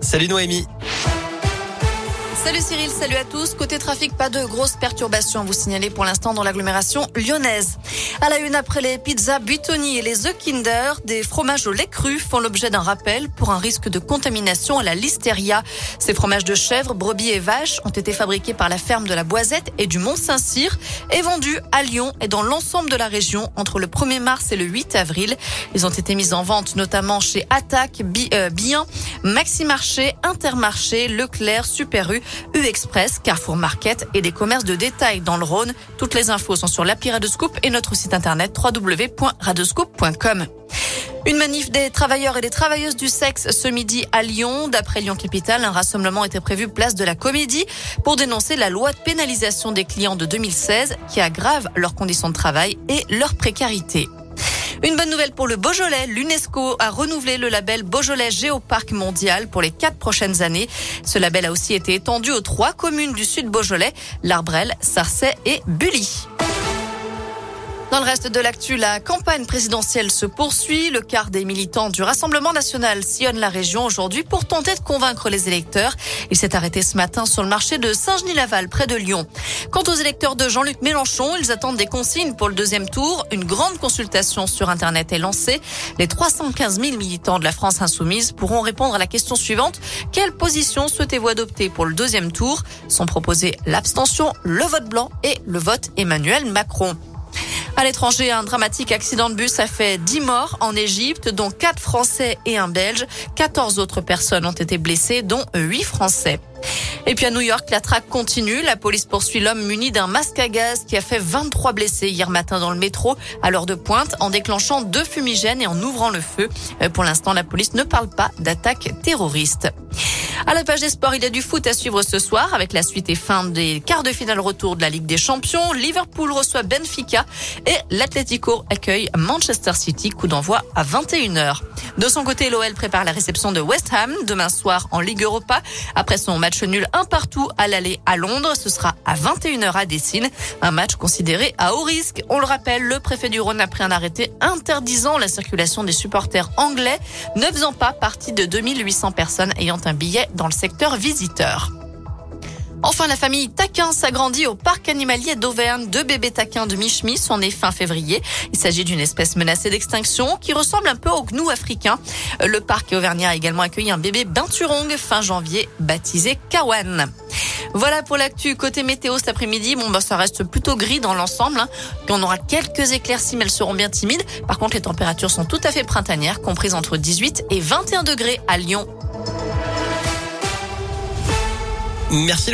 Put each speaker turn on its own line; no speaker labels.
Salut Noémie.
Salut Cyril, salut à tous. Côté trafic, pas de grosses perturbations à vous signaler pour l'instant dans l'agglomération lyonnaise. À la une, après les pizzas Buitoni et les œufs Kinder, des fromages au lait cru font l'objet d'un rappel pour un risque de contamination à la listeria. Ces fromages de chèvre, brebis et vaches ont été fabriqués par la ferme de la Boisette et du Mont-Saint-Cyr et vendus à Lyon et dans l'ensemble de la région entre le 1er mars et le 8 avril. Ils ont été mis en vente notamment chez Attaque, euh, Bien, Maxi Marché, Intermarché, Leclerc, Super U-Express, Carrefour Market et des commerces de détail dans le Rhône. Toutes les infos sont sur l'appli Radescoop et notre site internet www.radescoop.com. Une manif des travailleurs et des travailleuses du sexe ce midi à Lyon. D'après Lyon Capital, un rassemblement était prévu place de la Comédie pour dénoncer la loi de pénalisation des clients de 2016 qui aggrave leurs conditions de travail et leur précarité. Une bonne nouvelle pour le Beaujolais. L'UNESCO a renouvelé le label Beaujolais Géoparc mondial pour les quatre prochaines années. Ce label a aussi été étendu aux trois communes du sud Beaujolais, l'Arbrel, Sarcey et Bully. Dans le reste de l'actu, la campagne présidentielle se poursuit. Le quart des militants du Rassemblement national sillonne la région aujourd'hui pour tenter de convaincre les électeurs. Il s'est arrêté ce matin sur le marché de Saint-Genis-Laval, près de Lyon. Quant aux électeurs de Jean-Luc Mélenchon, ils attendent des consignes pour le deuxième tour. Une grande consultation sur Internet est lancée. Les 315 000 militants de la France insoumise pourront répondre à la question suivante. Quelle position souhaitez-vous adopter pour le deuxième tour? Sont proposés l'abstention, le vote blanc et le vote Emmanuel Macron. À l'étranger, un dramatique accident de bus a fait 10 morts en Égypte, dont 4 Français et un Belge. 14 autres personnes ont été blessées, dont 8 Français. Et puis à New York, la traque continue. La police poursuit l'homme muni d'un masque à gaz qui a fait 23 blessés hier matin dans le métro à l'heure de pointe en déclenchant deux fumigènes et en ouvrant le feu. Euh, pour l'instant, la police ne parle pas d'attaque terroriste. À la page des sports, il y a du foot à suivre ce soir avec la suite et fin des quarts de finale retour de la Ligue des Champions. Liverpool reçoit Benfica et l'Atlético accueille Manchester City. Coup d'envoi à 21h. De son côté, l'OL prépare la réception de West Ham demain soir en Ligue Europa. Après son match nul un partout à l'aller à Londres, ce sera à 21h à Dessine. Un match considéré à haut risque. On le rappelle, le préfet du Rhône a pris un arrêté interdisant la circulation des supporters anglais, ne faisant pas partie de 2800 personnes ayant un billet dans le secteur visiteur. Enfin, la famille Taquin s'agrandit au parc animalier d'Auvergne. Deux bébés taquins de Michemi sont nés fin février. Il s'agit d'une espèce menacée d'extinction qui ressemble un peu au gnou africain. Le parc auvergnat a également accueilli un bébé binturong fin janvier baptisé Kawan. Voilà pour l'actu côté météo cet après-midi. Bon, bah, ça reste plutôt gris dans l'ensemble. Hein. On aura quelques éclaircies, mais elles seront bien timides. Par contre, les températures sont tout à fait printanières, comprises entre 18 et 21 degrés à Lyon.
Merci.